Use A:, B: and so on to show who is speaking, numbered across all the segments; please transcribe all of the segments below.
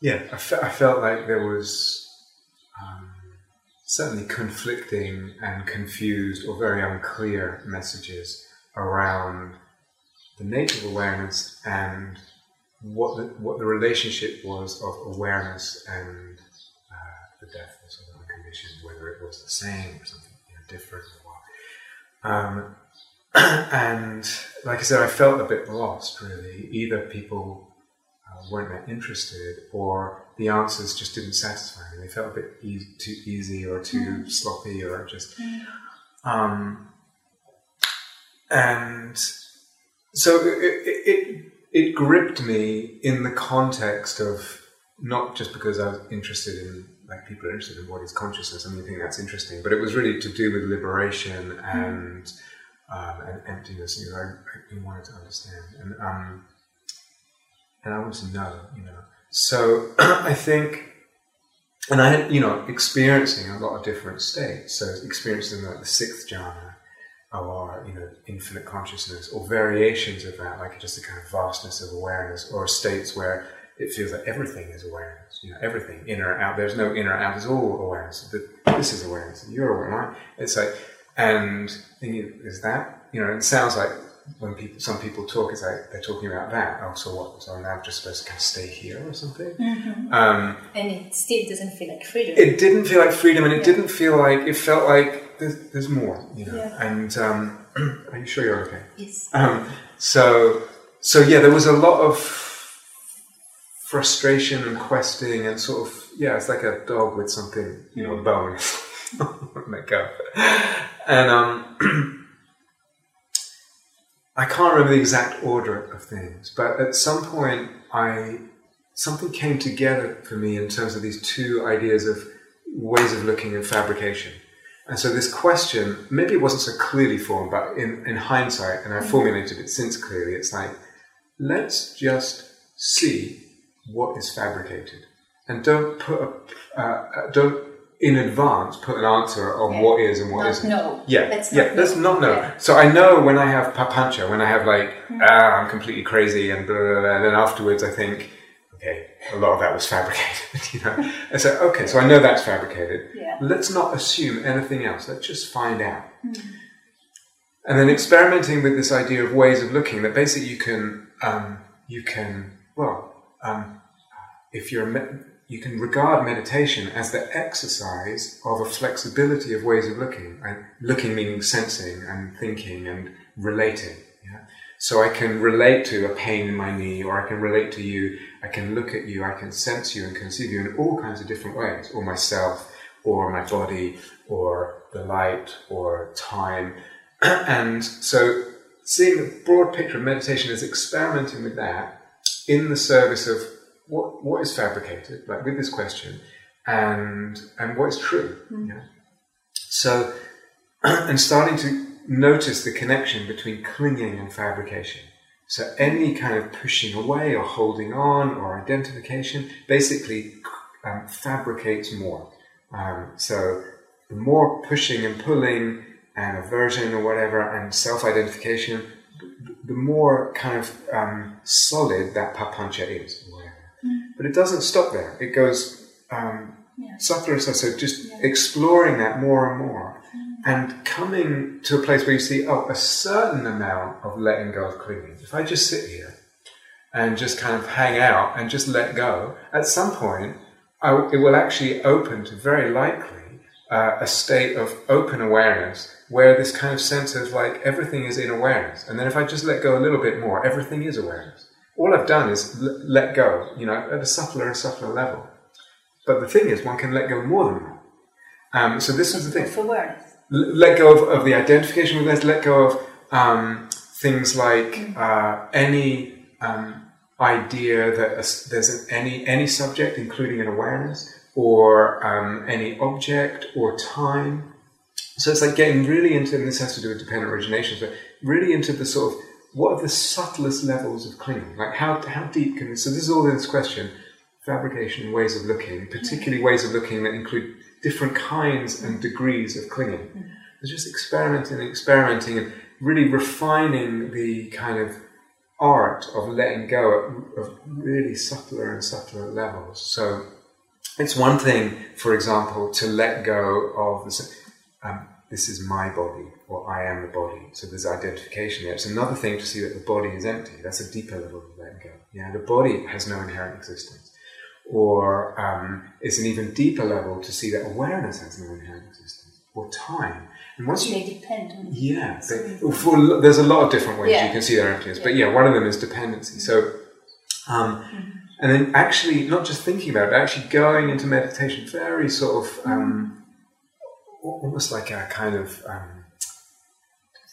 A: yeah, I, fe- I felt like there was um, certainly conflicting and confused or very unclear messages around the nature of awareness and what the, what the relationship was of awareness and uh, the deathless or the unconditioned, whether it was the same or something you know, different or what. Um, and like I said, I felt a bit lost really. Either people weren't that interested or the answers just didn't satisfy me. They felt a bit e- too easy or too
B: Mm.
A: sloppy or just. Um, and so it, it, it, gripped me in the context of not just because I was interested in, like people are interested in what is consciousness, I mean, I think that's interesting, but it was really to do with liberation and, um, and emptiness, you know, I, I wanted to understand. And, um, and I wanted to know, you know. So I think, and I had, you know, experiencing a lot of different states. So experiencing like the sixth jhana, or you know, infinite consciousness, or variations of that, like just a kind of vastness of awareness, or states where it feels like everything is awareness. You know, everything, inner or out. There's no inner or out. It's all awareness. This is awareness. You're aware. I, it's like, and thinking, is that you know? It sounds like when people, some people talk, it's like they're talking about that. Oh, so what? So now I'm just supposed to kind of stay here or something.
B: Mhm.
A: Um,
B: And it still doesn't feel like freedom.
A: it didn't feel like freedom, and it
B: Yeah.
A: didn't feel like it felt like there's, there's more, you know.
B: Yeah.
A: And um, are you sure you're okay?
B: yes.
A: Um, so, so yeah, there was a lot of frustration and questing, and sort of yeah, it's like a dog with something, you know, a bone. Let go. And um, I can't remember the exact order of things, but at some point, I something came together for me in terms of these two ideas of ways of looking and fabrication. And so this question, maybe it wasn't so clearly formed, but in, in hindsight, and I formulated it since clearly, it's like, let's just see what is fabricated. And don't put a, uh, uh, don't in advance put an answer on
B: Yeah.
A: what is and what
B: Not
A: isn't.
B: know.
A: Yeah,
B: Let's
A: yeah,
B: not know.
A: not know.
B: Yeah.
A: So I know when I have papancha, when I have like,
B: Hmm.
A: ah, I'm completely crazy and blah, blah, blah, and then afterwards I think, okay, a lot of that was fabricated, you know. And so, okay, so I know that's fabricated.
B: Yeah.
A: Let's not assume anything else. Let's just find out.
B: Hmm.
A: And then experimenting with this idea of ways of looking that basically you can, um, you can, well, um, if you're, you can regard meditation as the exercise of a flexibility of ways of looking. And looking meaning sensing and thinking and relating. Yeah? So I can relate to a pain in my knee, or I can relate to you. I can look at you. I can sense you and conceive you in all kinds of different ways, or myself, or my body, or the light, or time. and so, seeing the broad picture of meditation is experimenting with that in the service of what what is fabricated, like with this question, and and what is true. Yeah. So, and starting to notice the connection between clinging and fabrication. So any kind of pushing away or holding on or identification basically um, fabricates more. Um, so the more pushing and pulling and aversion or whatever and self-identification, the more kind of um, solid that papancha is. Whatever. But it doesn't stop there. It goes um,
B: Yeah.
A: subtler and subtler. So just
B: Yeah.
A: exploring that more and more and coming to a place where you see, oh, a certain amount of letting go of clinging. If I just sit here and just kind of hang out and just let go, at some point, I, it will actually open to very likely uh, a state of open awareness where this kind of sense of like everything is in awareness. And then if I just let go a little bit more, everything is awareness. All I've done is l- let go, you know, at a subtler and subtler level. But the thing is, one can let go more than that. Um, so this is the thing
B: Of awareness.
A: l- let go of, of the identification with this, let go of um, things like uh, any um, idea that a there's an, any any subject, including an awareness, or um, any object or time. So it's like getting really into, and this has to do with dependent origination, but really into the sort of what are the subtlest levels of clinging? Like how how deep can this? so this is all in this question, fabrication and ways of looking, particularly ways of looking that include different kinds and degrees of clinging. It's just experimenting and experimenting and really refining the kind of art of letting go at, of really subtler and subtler levels. So it's one thing, for example, to let go of this, um, this is my body, or I am the body. So there's identification there. It's another thing to see that the body is empty. That's a deeper level of letting go. Yeah, the body has no inherent existence. Or um, it's an even deeper level to see that awareness has no inherent existence, or time.
B: And once you, they depend on
A: yeah, they, for, there's a lot of different ways yeah. you can see their emptiness, yeah. but yeah, one of them is dependency. So, um, mm-hmm. and then actually not just thinking about it, but actually going into meditation, very sort of um, almost like a kind of um,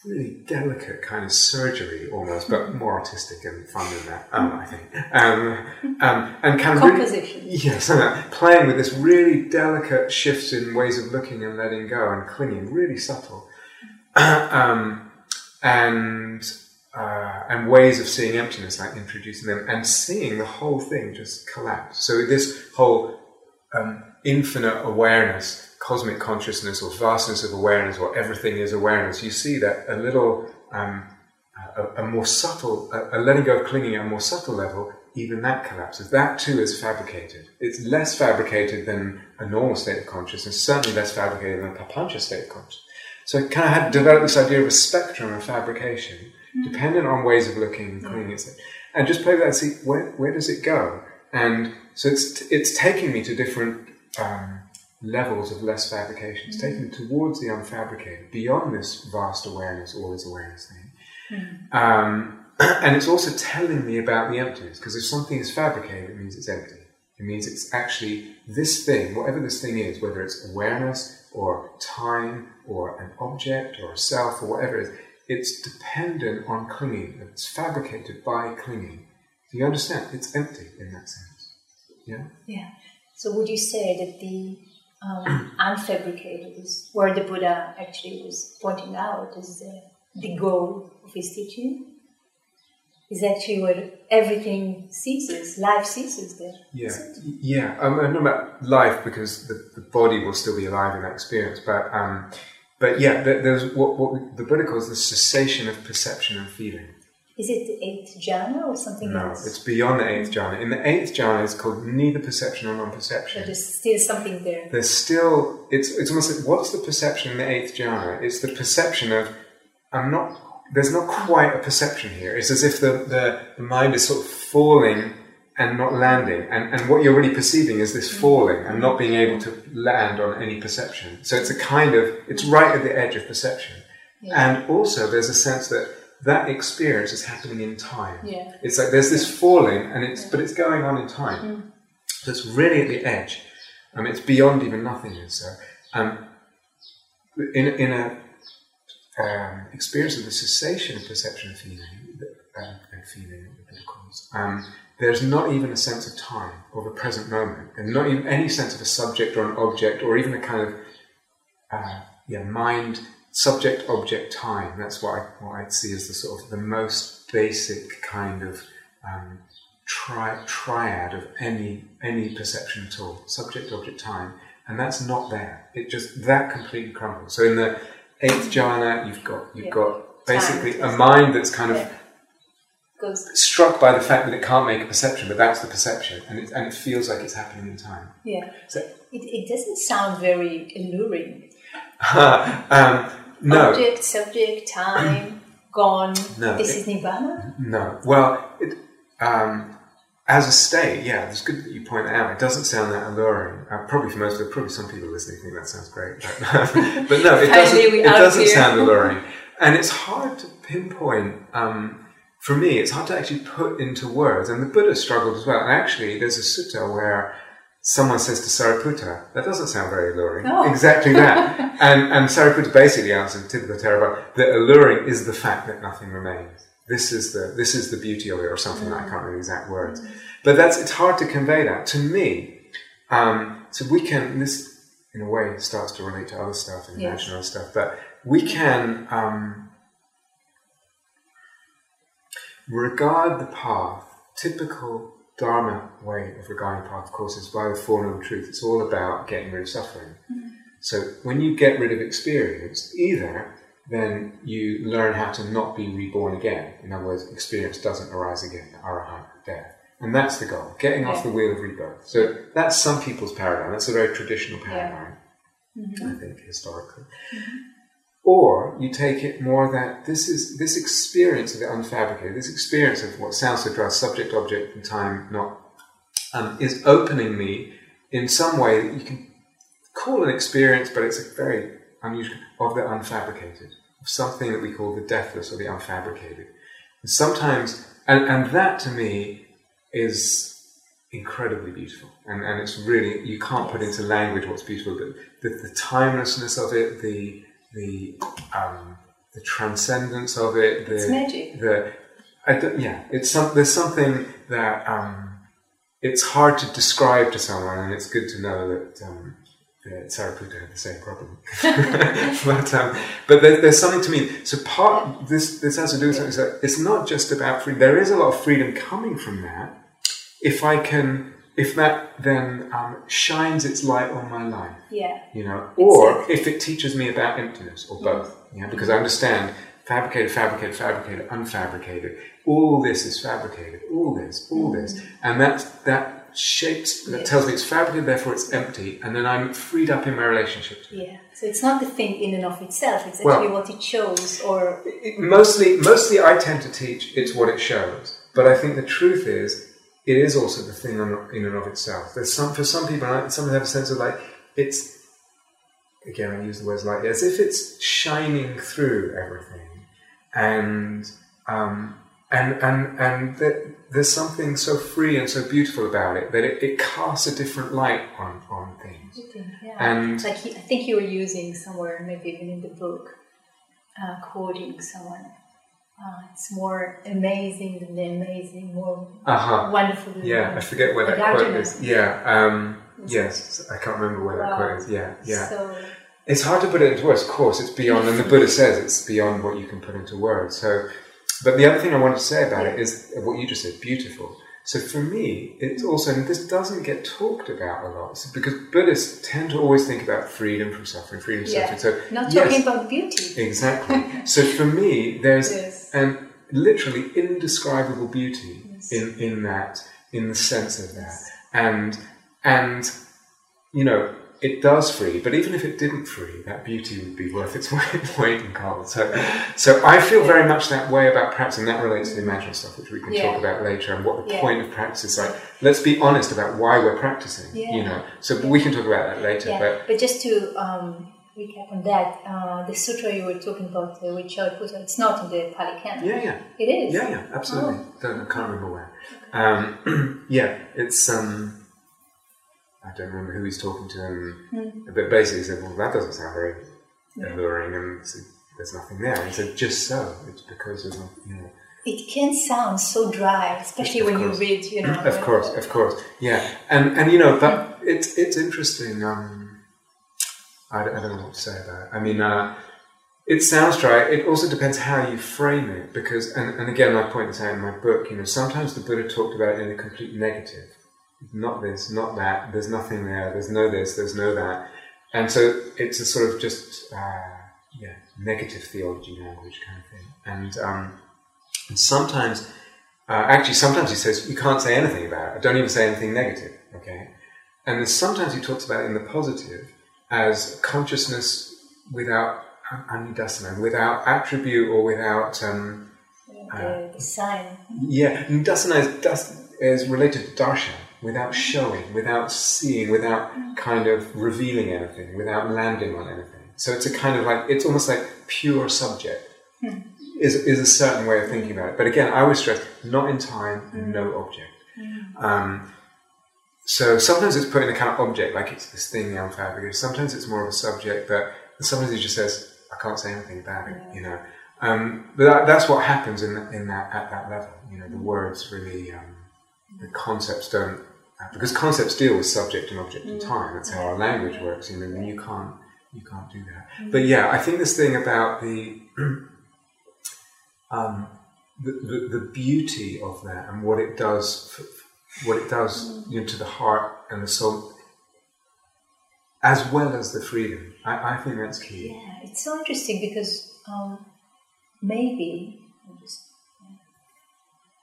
A: really delicate kind of surgery almost, but more artistic and fun than that, um, I think. Um, um, and kind of
B: composition.
A: Really, yes, playing with this really delicate shifts in ways of looking and letting go and clinging, really subtle, um, and uh, and ways of seeing emptiness, like introducing them and seeing the whole thing just collapse. So this whole um, infinite awareness cosmic consciousness or vastness of awareness or everything is awareness, you see that a little, um, a, a, more subtle, a, a, letting go of clinging at a more subtle level, even that collapses. That too is fabricated. It's less fabricated than a normal state of consciousness, certainly less fabricated than a papancha state of consciousness. So I kind of had developed this idea of a spectrum of fabrication, mm-hmm. dependent on ways of looking and clinging. Mm-hmm. And just play that and see where, where does it go? And so it's, it's taking me to different um, levels of less fabrication. It's mm-hmm. taken towards the unfabricated, beyond this vast awareness, all is awareness thing. Mm-hmm. Um, and it's also telling me about the emptiness, because if something is fabricated, it means it's empty. It means it's actually this thing, whatever this thing is, whether it's awareness or time or an object or a self or whatever it is, it's dependent on clinging. It's fabricated by clinging. Do you understand? It's empty in that sense. Yeah?
B: Yeah. So would you say that the um, unfabricated is where the Buddha actually was pointing out is the, the goal of his teaching. Is actually where everything ceases, life ceases there.
A: Yeah, yeah. Um, I know about life because the, the body will still be alive in that experience, but um, but yeah, there's what, what the Buddha calls the cessation of perception and feeling.
B: Is it the eighth jhana or something
A: no,
B: else?
A: No, it's beyond the eighth jhana. In the eighth jhana, it's called neither perception nor non-perception.
B: there's still something there.
A: There's still it's it's almost like what's the perception in the eighth jhana? It's the perception of I'm not. There's not quite a perception here. It's as if the, the, the mind is sort of falling and not landing. And, and what you're really perceiving is this falling and not being able to land on any perception. So it's a kind of, it's right at the edge of perception. Yeah. And also there's a sense that that experience is happening in time.
B: Yeah.
A: It's like there's this falling, and it's yeah. but it's going on in time. Mm. So it's really at the edge. Um, it's beyond even nothingness. So, um, in in a um, experience of the cessation of perception and feeling, uh, and feeling, um, there's not even a sense of time or the present moment, and not even any sense of a subject or an object, or even a kind of uh, yeah mind subject object time. That's what, I, what I'd see as the sort of the most basic kind of um, tri- triad of any any perception at all. Subject object time. And that's not there. It just that completely crumbles. So in the eighth jhana you've got you've yeah. got basically a mind that's kind of
B: yeah.
A: struck by the fact that it can't make a perception but that's the perception. And it, and it feels like it's happening in time.
B: Yeah. So it, it doesn't sound very alluring.
A: Um, no.
B: Object, subject, time, gone. No. This is nirvana.
A: No. Well, it, um, as a state, yeah, it's good that you point that out. It doesn't sound that alluring. Uh, probably for most, of, probably some people listening think that sounds great. But, but no, it doesn't, it doesn't sound alluring. And it's hard to pinpoint. Um, for me, it's hard to actually put into words. And the Buddha struggled as well. And actually, there's a sutta where someone says to Sariputta, that doesn't sound very alluring.
B: Oh.
A: Exactly that. and, and Sariputta basically answered to the Theravada that alluring is the fact that nothing remains. This is the, this is the beauty of it, or something mm. like I can't remember the exact words. Mm. But that's, it's hard to convey that. To me, um, so we can, this in a way starts to relate to other stuff and yes. imaginary stuff, but we can um, regard the path, typical Dharma way of regarding path, of course, is by the Four Noble Truths. It's all about getting rid of suffering. Mm-hmm. So when you get rid of experience, either then you learn how to not be reborn again. In other words, experience doesn't arise again, arahant, death. And that's the goal, getting off the wheel of rebirth. So that's some people's paradigm. That's a very traditional paradigm,
B: Mm-hmm.
A: I think, historically. Or you take it more that this is this experience of the unfabricated, this experience of what sounds so dry, subject, object, and time, not um, is opening me in some way that you can call an experience, but it's a very unusual of the unfabricated, of something that we call the deathless or the unfabricated. And sometimes, and, and that to me is incredibly beautiful, and, and it's really you can't put into language what's beautiful, but the, the timelessness of it, the the um, the transcendence of it, the
B: It's magic.
A: the I don't- yeah, it's some, there's something that um, it's hard to describe to someone, and it's good to know that um, that Sariputta had the same problem. but um, but there, there's something to me. So part this this has to do with something. So it's not just about freedom. There is a lot of freedom coming from that. If I can, if that then um, shines its light on my life
B: Yeah.
A: you know, or
B: Exactly.
A: if it teaches me about emptiness, or both, yeah, because I understand fabricated, fabricated, fabricated, unfabricated. All this is fabricated. All this, all this, and that that shapes that
B: Yes.
A: tells me it's fabricated, therefore it's empty, and then I'm freed up in my relationship. to.
B: Yeah. So it's not the thing in and of itself. It's
A: Well-
B: actually what it shows, or
A: It- mostly, mostly, I tend to teach it's what it shows, but I think the truth is. It is also the thing in and of itself. There's some for some people. I sometimes have a sense of like it's again, I use the words like as if it's shining through everything, and um, and and and that there's something so free and so beautiful about it that it, it casts a different light on on things.
B: yeah.
A: And
B: like I think you were using somewhere, maybe even in the book, uh, quoting someone. Uh, it's more amazing than the amazing, more
A: uh huh,
B: wonderful than
A: yeah, I forget where that quote is. Yeah, um, yes, I can't remember where that
B: Wow.
A: quote is. Yeah, yeah.
B: So
A: It's hard to put it into words, of course, it's beyond, and the Buddha says it's beyond what you can put into words. So, but the other thing I wanted to say about it is what you just said, beautiful. So for me, it's also, and this doesn't get talked about a lot, so because Buddhists tend to always think about freedom from suffering, freedom from
B: Yeah.
A: suffering. So,
B: not
A: yes,
B: talking about beauty.
A: Exactly. so for me, there's
B: Yes.
A: an literally indescribable beauty
B: Yes.
A: in, in that, in the sense of that. And, and, you know, it does free, but even if it didn't free, that beauty would be worth its weight in gold. So, so I feel very much that way about practice, and that relates to the imaginal stuff, which we can
B: Yeah.
A: talk about later, and what the
B: Yeah.
A: point of practice is. Like, let's be honest about why we're practicing. You know, so we can talk about that later.
B: Yeah,
A: But
B: but, just to um, recap on that, uh, the sutra you were talking about uh, with Shariputra, it's not in the Pali Canon.
A: yeah, yeah.
B: It is.
A: Yeah, yeah, absolutely.
B: Oh.
A: Don't, I can't remember where. Um, yeah, it's. Um, I don't remember who he's talking to, and,
B: Hmm.
A: but basically he said, "Well, that doesn't sound very alluring," and said, there's nothing there. And he said, "Just so. It's because of you know."
B: It can sound so dry, especially when
A: course.
B: you read, you know.
A: Of course, of course, yeah, and and you know, but it's it's interesting. Um, I, don't- I don't know what to say about it. I mean, uh, it sounds dry. It also depends how you frame it, because and, and again, I point this out in my book. You know, sometimes the Buddha talked about it in a complete negative. Not this, not that. There's nothing there. There's no this. There's no that. And so it's a sort of just uh, yeah, negative theology language kind of thing. And um, and sometimes, uh, actually, sometimes he says you can't say anything about it. Don't even say anything negative. Okay. And then sometimes he talks about it in the positive as consciousness without anidassana, without attribute or without um,
B: The, the sign.
A: yeah, Dassana is, is related to darshan, without showing, without seeing, without kind of revealing anything, without landing on anything. So it's a kind of like, it's almost like pure subject, is, is a certain way of thinking about it. But again, I always stress, not in time, no object. Um, so sometimes it's put in a kind of object, like it's this thing I'm unfabricated. Sometimes it's more of a subject that, sometimes he just says, I can't say anything about it, you know. Um, but that, that's what happens in, in that at that level. You know, the words really, um, the concepts don't, because concepts deal with subject and object and time. That's how our language works. You know, and you can't you can't do that. But yeah, I think this thing about the um, the, the, the beauty of that and what it does, for, what it does you know, to the heart and the soul, as well as the freedom. I, I think that's key.
B: Yeah, it's so interesting because um, maybe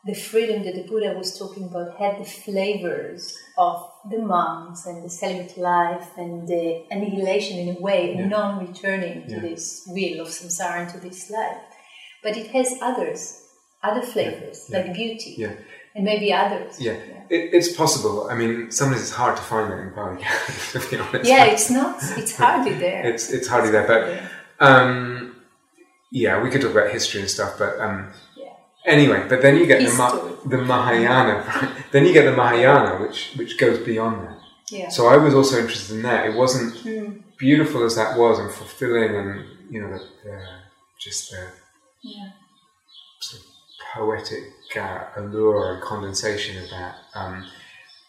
B: the freedom that the Buddha was talking about had the flavors of the monks and the celibate life and the annihilation in a way,
A: Yeah.
B: non-returning to
A: Yeah.
B: this wheel of samsara and to this life. But it has others, other flavors
A: Yeah.
B: like beauty,
A: Yeah.
B: and maybe others.
A: Yeah, it, it's possible. I mean, sometimes it's hard to find that in Pali, to be honest.
B: Yeah, it's not. It's hardly there.
A: it's it's hardly there. But um, yeah, we could talk about history and stuff. But um. Anyway, but then you get the, Ma- the Mahayana. then you get the Mahayana, which which goes beyond that.
B: yeah.
A: So I was also interested in that. It wasn't
B: Hmm.
A: beautiful as that was and fulfilling, and you know, the, the just the
B: yeah.
A: sort of poetic uh, allure and condensation of that. Um,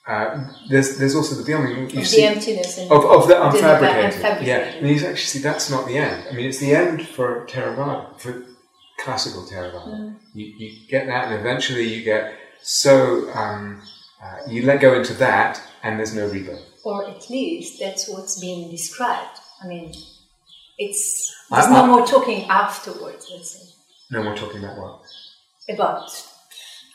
A: uh, there's there's also the beyond. You
B: Of
A: see,
B: the emptiness
A: of, of the
B: the
A: unfabricated.
B: unfabricated.
A: Yeah, and you actually see that's not the end. I mean, it's the end for Theravada, for classical Theravada.
B: Mm.
A: You, you get that, and eventually you get so um, uh, you let go into that, and there's no rebirth.
B: or at least that's what's being described. I mean, it's
A: I-
B: there's no
A: I-
B: more talking afterwards. Let's say
A: No more talking about what.
B: about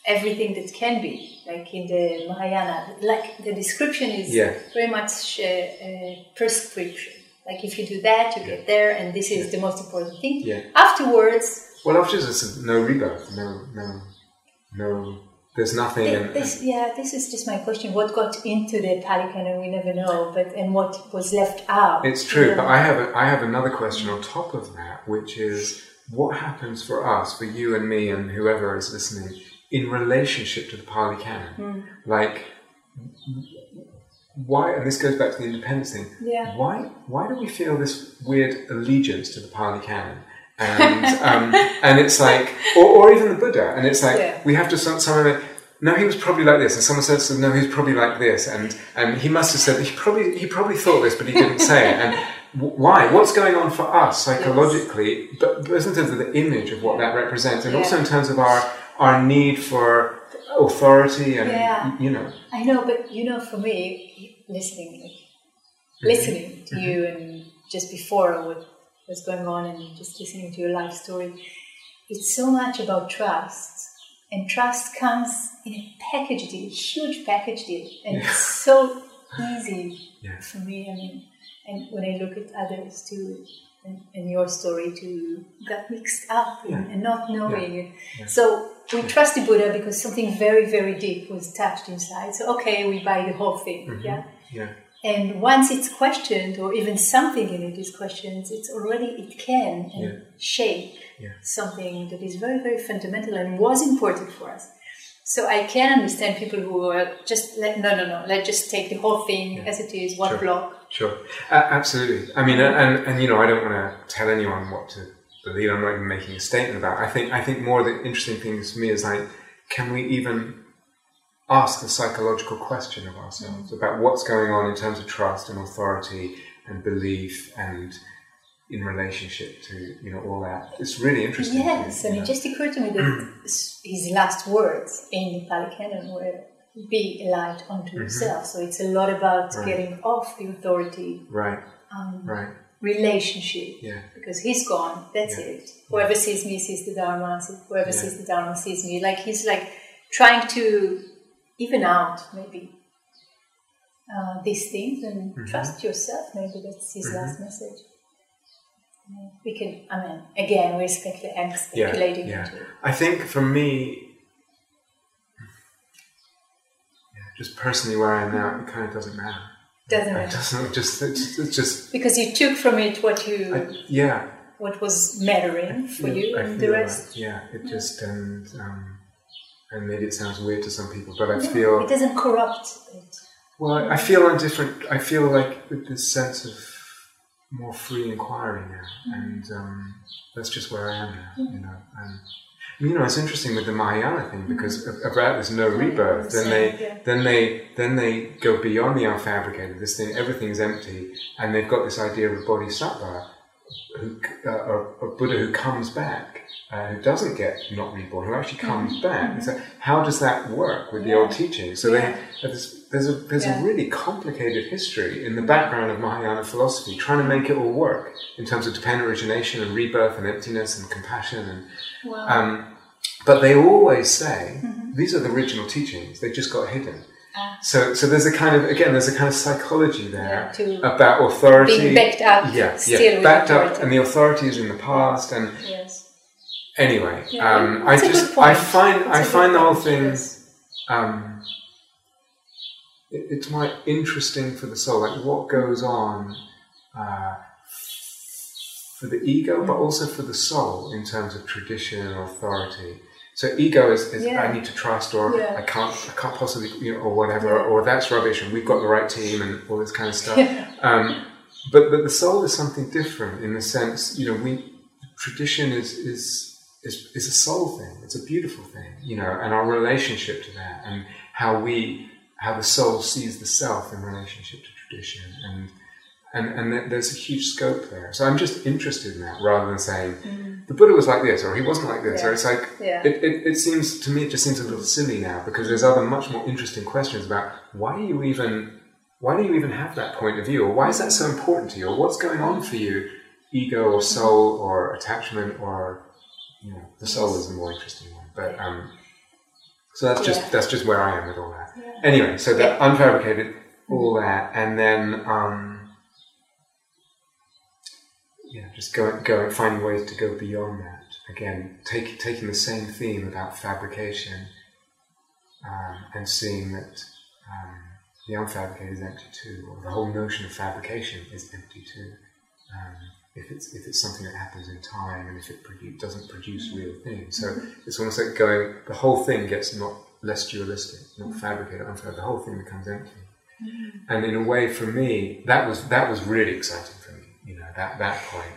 B: everything that can be, like in the Mahayana. Like the description is
A: Yeah.
B: very much uh, a prescription. Like if you do that, you get there, and this is the most important thing.
A: Yeah.
B: Afterwards,
A: Well, after this, no rebirth. No, no, no. There's nothing.
B: Thi-
A: and,
B: This, yeah, this is just my question. What got into the Pali Canon, we never know, but and what was left out?
A: It's true, but I have a, I have another question on top of that, which is what happens for us, for you and me, and whoever is listening, in relationship to the Pali Canon?
B: Hmm.
A: Like, why? And this goes back to the independence thing.
B: Yeah.
A: Why? Why do we feel this weird allegiance to the Pali Canon? And um, and it's like, or, or even the Buddha, and it's like
B: Yeah.
A: we have to some someone. No, he was probably like this, and someone says, "No, he was probably like this," and and he must have said he probably he probably thought this, but he didn't say it. And w- why? What's going on for us psychologically? But, but in terms of the image of what that represents, and also in terms of our our need for authority, and
B: Yeah.
A: you know,
B: I know, but you know, for me, listening, like,
A: Mm-hmm.
B: listening to you, and just before what was going on, and just listening to your life story, it's so much about trust, and trust comes in a package deal, huge package deal, and
A: Yeah.
B: it's so easy
A: Yeah.
B: for me. I mean, and when I look at others too, and, and your story too, got mixed up and,
A: Yeah.
B: and not knowing.
A: Yeah.
B: So we trust the Buddha because something very, very deep was touched inside. So okay, we buy the whole thing.
A: Mhm.
B: Yeah.
A: yeah,
B: And once it's questioned, or even something in it is questioned, it's already it can
A: Yeah.
B: shape
A: Yeah.
B: something that is very, very fundamental and was important for us. So I can understand people who are just let, no, no, no. Let's just take the whole thing
A: Yeah.
B: as it is, one
A: Sure.
B: block.
A: Sure, uh, absolutely. I mean, and, and you know, I don't want to tell anyone what to believe. I'm not even making a statement about. It. I think I think more of the interesting things for me is like, can we even ask the psychological question of ourselves about what's going on in terms of trust and authority and belief and in relationship to you know all that. It's really interesting.
B: Yes, and it just occurred to me that his last words in the Pali Canon were "Be a light unto yourself." So it's a lot about
A: Mm-hmm. Right.
B: getting off the authority
A: right,
B: um,
A: right,
B: relationship
A: yeah,
B: because he's gone. That's
A: Yeah.
B: it. Whoever sees me sees the Dharma. Whoever
A: Yeah.
B: sees the Dharma sees me. Like he's like trying to even out maybe uh, these things and
A: Mm-hmm.
B: trust yourself. Maybe that's his last message. Yeah. We can. I mean, again, we're specula- I'm
A: yeah, yeah. I think for me, yeah, just personally where I am now, it kind of doesn't matter.
B: Doesn't
A: It doesn't just it's, it's just
B: Because you took from it what you
A: I, yeah.
B: what was mattering for
A: feel-
B: you,
A: I
B: and the rest.
A: yeah, it just and um, and maybe it sounds weird to some people, but I
B: No,
A: feel
B: it doesn't corrupt it.
A: well. I feel on different. I feel like with this sense of more free inquiry now, and um, that's just where I am now. You know, and you know, it's interesting with the Mahayana thing because a- about this no rebirth. Then they
B: Yeah.
A: then they then they go beyond the unfabricated. This thing, everything's empty, and they've got this idea of a bodhisattva, who, uh, a Buddha who comes back, uh, who doesn't get not reborn, who actually comes mm-hmm. back. Mm-hmm. So how does that work with yeah. the old teaching? So yeah. they, there's, there's, a, there's yeah. a really complicated history in the background of Mahayana philosophy, trying to make it all work in terms of dependent origination and rebirth and emptiness and compassion. And, wow. um, but they always say, mm-hmm. these are the original teachings, they just got hidden. Ah. So, so there's a kind of again, there's a kind of psychology there yeah, about authority
B: being backed up.
A: Yeah, yeah, backed up, and the authority is in the past. And yes. Anyway, yeah, um, I just I find I find the whole thing. Um, it, it's quite interesting for the soul, like what goes on uh, for the ego, but also for the soul in terms of tradition and authority. So ego is, is yeah. I need to trust, or yeah. I can't, I can't possibly, you know, or whatever, or that's rubbish, and we've got the right team, and all this kind of stuff. Um, but but the soul is something different in the sense, you know, we tradition is is is is a soul thing. It's a beautiful thing, you know, and our relationship to that, and how we how the soul sees the self in relationship to tradition, and and, and there's a huge scope there. So I'm just interested in that rather than saying mm. the Buddha was like this or he wasn't like this. Yeah. Or it's like yeah. it, it, it, seems to me it just seems a little silly now because there's other much more interesting questions about why do you even why do you even have that point of view or why is that so important to you or what's going on for you, ego or soul or attachment or know the soul is the more interesting one. But um, so that's just yeah. that's just where I am with all that. Anyway, so that unfabricated all that and then. Um, yeah, just go, go finding ways to go beyond that. Again, take, taking the same theme about fabrication um, and seeing that um, the unfabricated is empty too, or the whole notion of fabrication is empty too. Um, if it's if it's something that happens in time and if it produ- doesn't produce real things, so it's almost like going. The whole thing gets not less dualistic, not fabricated, unfabricated. The whole thing becomes empty. Mm-hmm. And in a way, for me, that was that was really exciting for me you know, that, that point.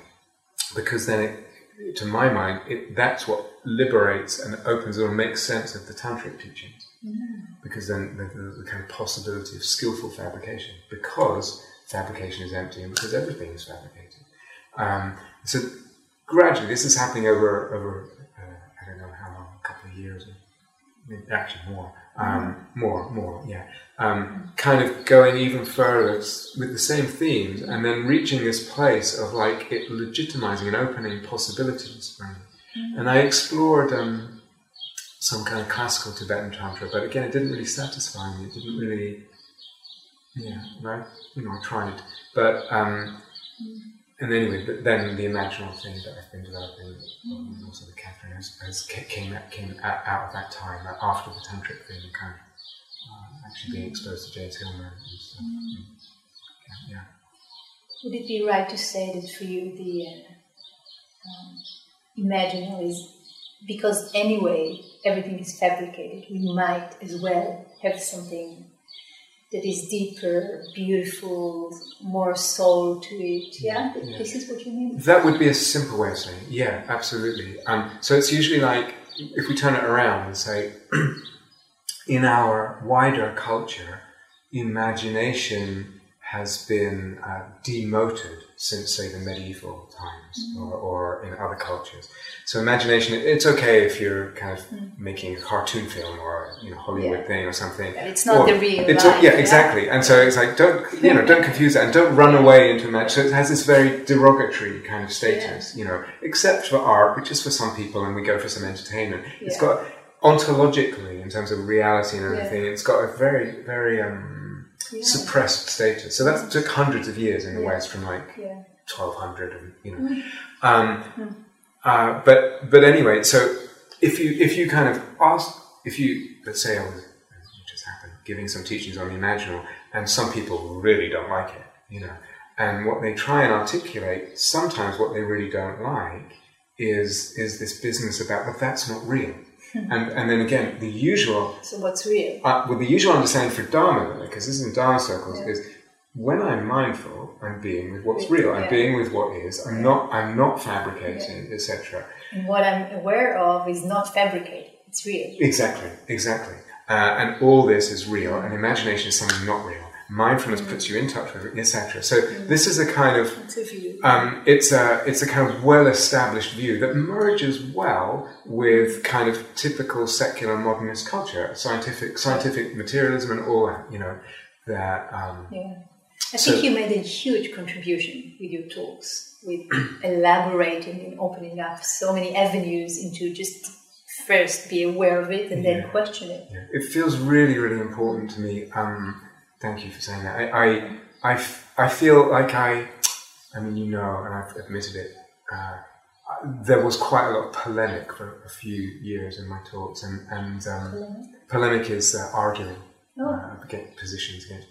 A: Because then it, to my mind, it, that's what liberates and opens or makes sense of the tantric teachings. Mm. Because then the, the, the, kind of possibility of skillful fabrication, because fabrication is empty and because everything is fabricated. Um, so gradually, this is happening over over uh, I don't know how long, a couple of years, actually more, um, more, more, yeah. Um, kind of going even further with the same themes and then reaching this place of like it legitimizing and opening possibilities for me. Mm-hmm. And I explored um, some kind of classical Tibetan Tantra, but again, it didn't really satisfy me. It didn't really, yeah, right? You know, I tried. But, um, and anyway, but then the imaginal thing that I've been developing, mm. also the Catherine, has, has came, came out of that time, after the tantric thing, kind of uh, actually being exposed to James Hillman and stuff. Mm.
B: Yeah, yeah. Would it be right to say that for you the uh, um, imaginal is because anyway everything is fabricated, we might as well have something that is deeper, beautiful, more soul to it. Yeah? yeah? this is what you mean.
A: That would be a simple way of saying, it. yeah, absolutely. Um, so it's usually like if we turn it around and say, in our wider culture, imagination has been uh, demoted since, say, the medieval times mm-hmm. or, or, in other cultures. So imagination, it's okay if you're kind of mm-hmm. making a cartoon film or you know Hollywood yeah. thing or something.
B: But it's not
A: or
B: the real it's life,
A: yeah, exactly. And so it's like don't you know don't confuse that and don't run away into imagination. So it has this very derogatory kind of status, yeah. you know, except for art, which is for some people, and we go for some entertainment. It's got ontologically in terms of reality and everything. It's got a very very um, yeah. suppressed status. So that took hundreds of years in the yeah. West, from like yeah. 1200, and you know. Mm. Um, mm. Uh, but but anyway, so if you if you kind of ask, if you let's say I was just happened giving some teachings on the imaginal, and some people really don't like it, you know, and what they try and articulate, sometimes what they really don't like is is this business about, but that's not real and, and then again, the usual.
B: So what's real?
A: Uh, well, the usual understanding for Dharma, because this is in Dharma circles, yeah. is when I'm mindful, I'm being with what's real. I'm yeah. being with what is. I'm not. I'm not fabricating, yeah. etc.
B: And what I'm aware of is not fabricated. It's real.
A: Exactly. Exactly. Uh, and all this is real, and imagination is something not real. Mindfulness puts you in touch with it, etc. So this is a kind of
B: It's a
A: um, it's a it's a kind of well established view that merges well with kind of typical secular modernist culture, scientific scientific materialism, and all that. You know that. Um,
B: Yeah. I
A: So-
B: think you made a huge contribution with your talks, with elaborating and opening up so many avenues into just first be aware of it and then question it.
A: Yeah, it feels really, really important to me. Um, thank you for saying that. I I I feel like I, I mean, you know, and I've admitted it. Uh, there was quite a lot of polemic for a few years in my talks, and, and um, polemic is uh, arguing
B: Oh.
A: uh, against positions against.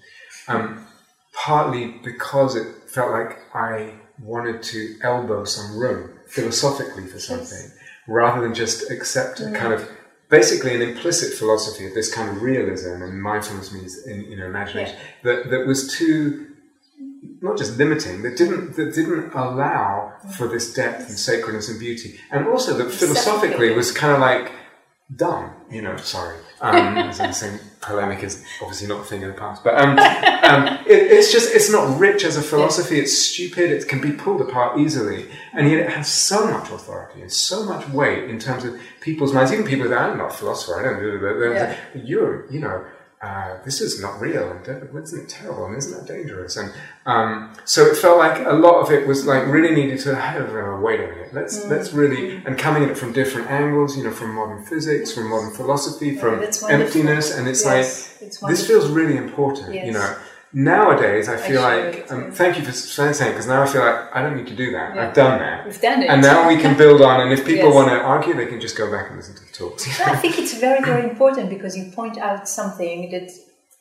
A: Um, partly because it felt like I wanted to elbow some room philosophically for something, rather than just accept a kind of basically an implicit philosophy of this kind of realism and mindfulness means in you know imagination that that was too not just limiting that didn't that didn't allow for this depth and sacredness and beauty. And also that philosophically was kind of like dumb you know sorry. Um as I'm saying polemic is obviously not a thing in the past. But um, um it, it's just it's not rich as a philosophy. It's stupid. It can be pulled apart easily. And yet it has so much authority and so much weight in terms of people's minds. Even people that I'm not a philosopher I don't but
B: Yeah.
A: you're you know uh, this is not real and isn't it terrible and isn't that dangerous? And um, so it felt like a lot of it was like really needed to oh, wait a minute let's
B: Mm.
A: let's really and coming at it from different angles you know from modern physics from modern philosophy from emptiness and it's
B: Yes,
A: like
B: it's
A: this feels really important you know nowadays I feel
B: share
A: like um, thank you for saying because now I feel like I don't need to do that
B: Yeah.
A: I've done that
B: We've done it.
A: and now we can build on and if people
B: Yes.
A: want to argue they can just go back and listen to the talks
B: I think it's very, very important because you point out something that,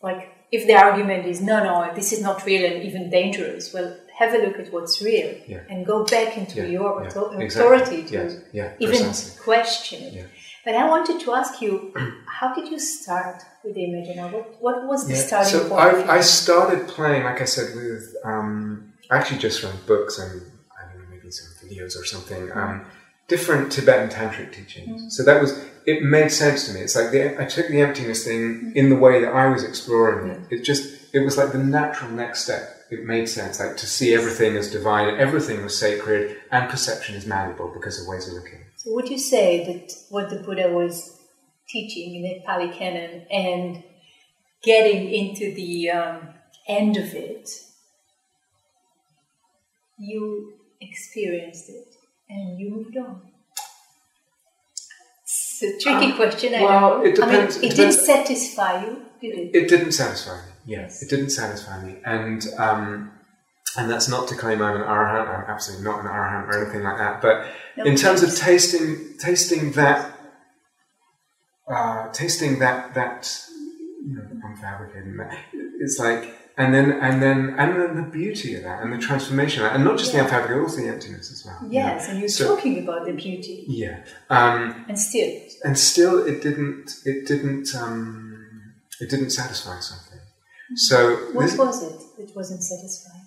B: like, if the argument is no, no, this is not real and even dangerous, well, have a look at what's real
A: Yeah.
B: and go back into
A: Yeah,
B: your
A: yeah,
B: author-
A: exactly.
B: authority to
A: Yes,
B: even
A: precisely.
B: question it. But I wanted to ask you, how did you start with the Imagina? What, what was the
A: Yeah,
B: starting
A: so
B: point?
A: I, I started playing, like I said, with um, actually just from books and I don't know, maybe some videos or something. Um, different Tibetan tantric teachings. So that was it. Made sense to me. It's like the, I took the emptiness thing in the way that I was exploring it. It just it was like the natural next step. It made sense, like to see everything as divine, everything was sacred, and perception is malleable because of ways of looking.
B: So would you say that what the Buddha was teaching in the Pali Canon and getting into the um, end of it, you experienced it and you moved on? It's a tricky question. I
A: Um, well,
B: know.
A: it depends-
B: I mean,
A: it
B: it didn't satisfy you, did it?
A: It didn't satisfy me. Yes,
B: Yes.
A: it didn't satisfy me, and um, and that's not to claim I'm an arahant. I'm absolutely not an arahant or anything like that. But
B: No,
A: in terms of tasting, tasting that, uh, tasting that that you know, unfabricated, that, it's like. And then, and then, and then the beauty of that, and the transformation of that, and not just
B: Yeah.
A: the unfabricated, also the emptiness as well. you know.
B: Yes, and you're
A: So-
B: talking about the beauty,
A: Yeah, um,
B: and still,
A: and still it didn't it didn't um, it didn't satisfy something so
B: what
A: this,
B: was it It wasn't satisfying?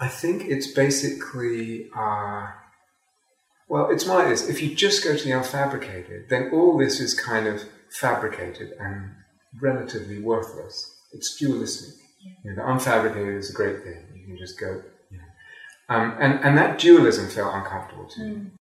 A: I think it's basically uh, well it's more like this if you just go to the unfabricated then all this is kind of fabricated and relatively worthless. It's dualistic. You know, the unfabricated is a great thing. You can just go you know. Um, and, and that dualism felt uncomfortable to me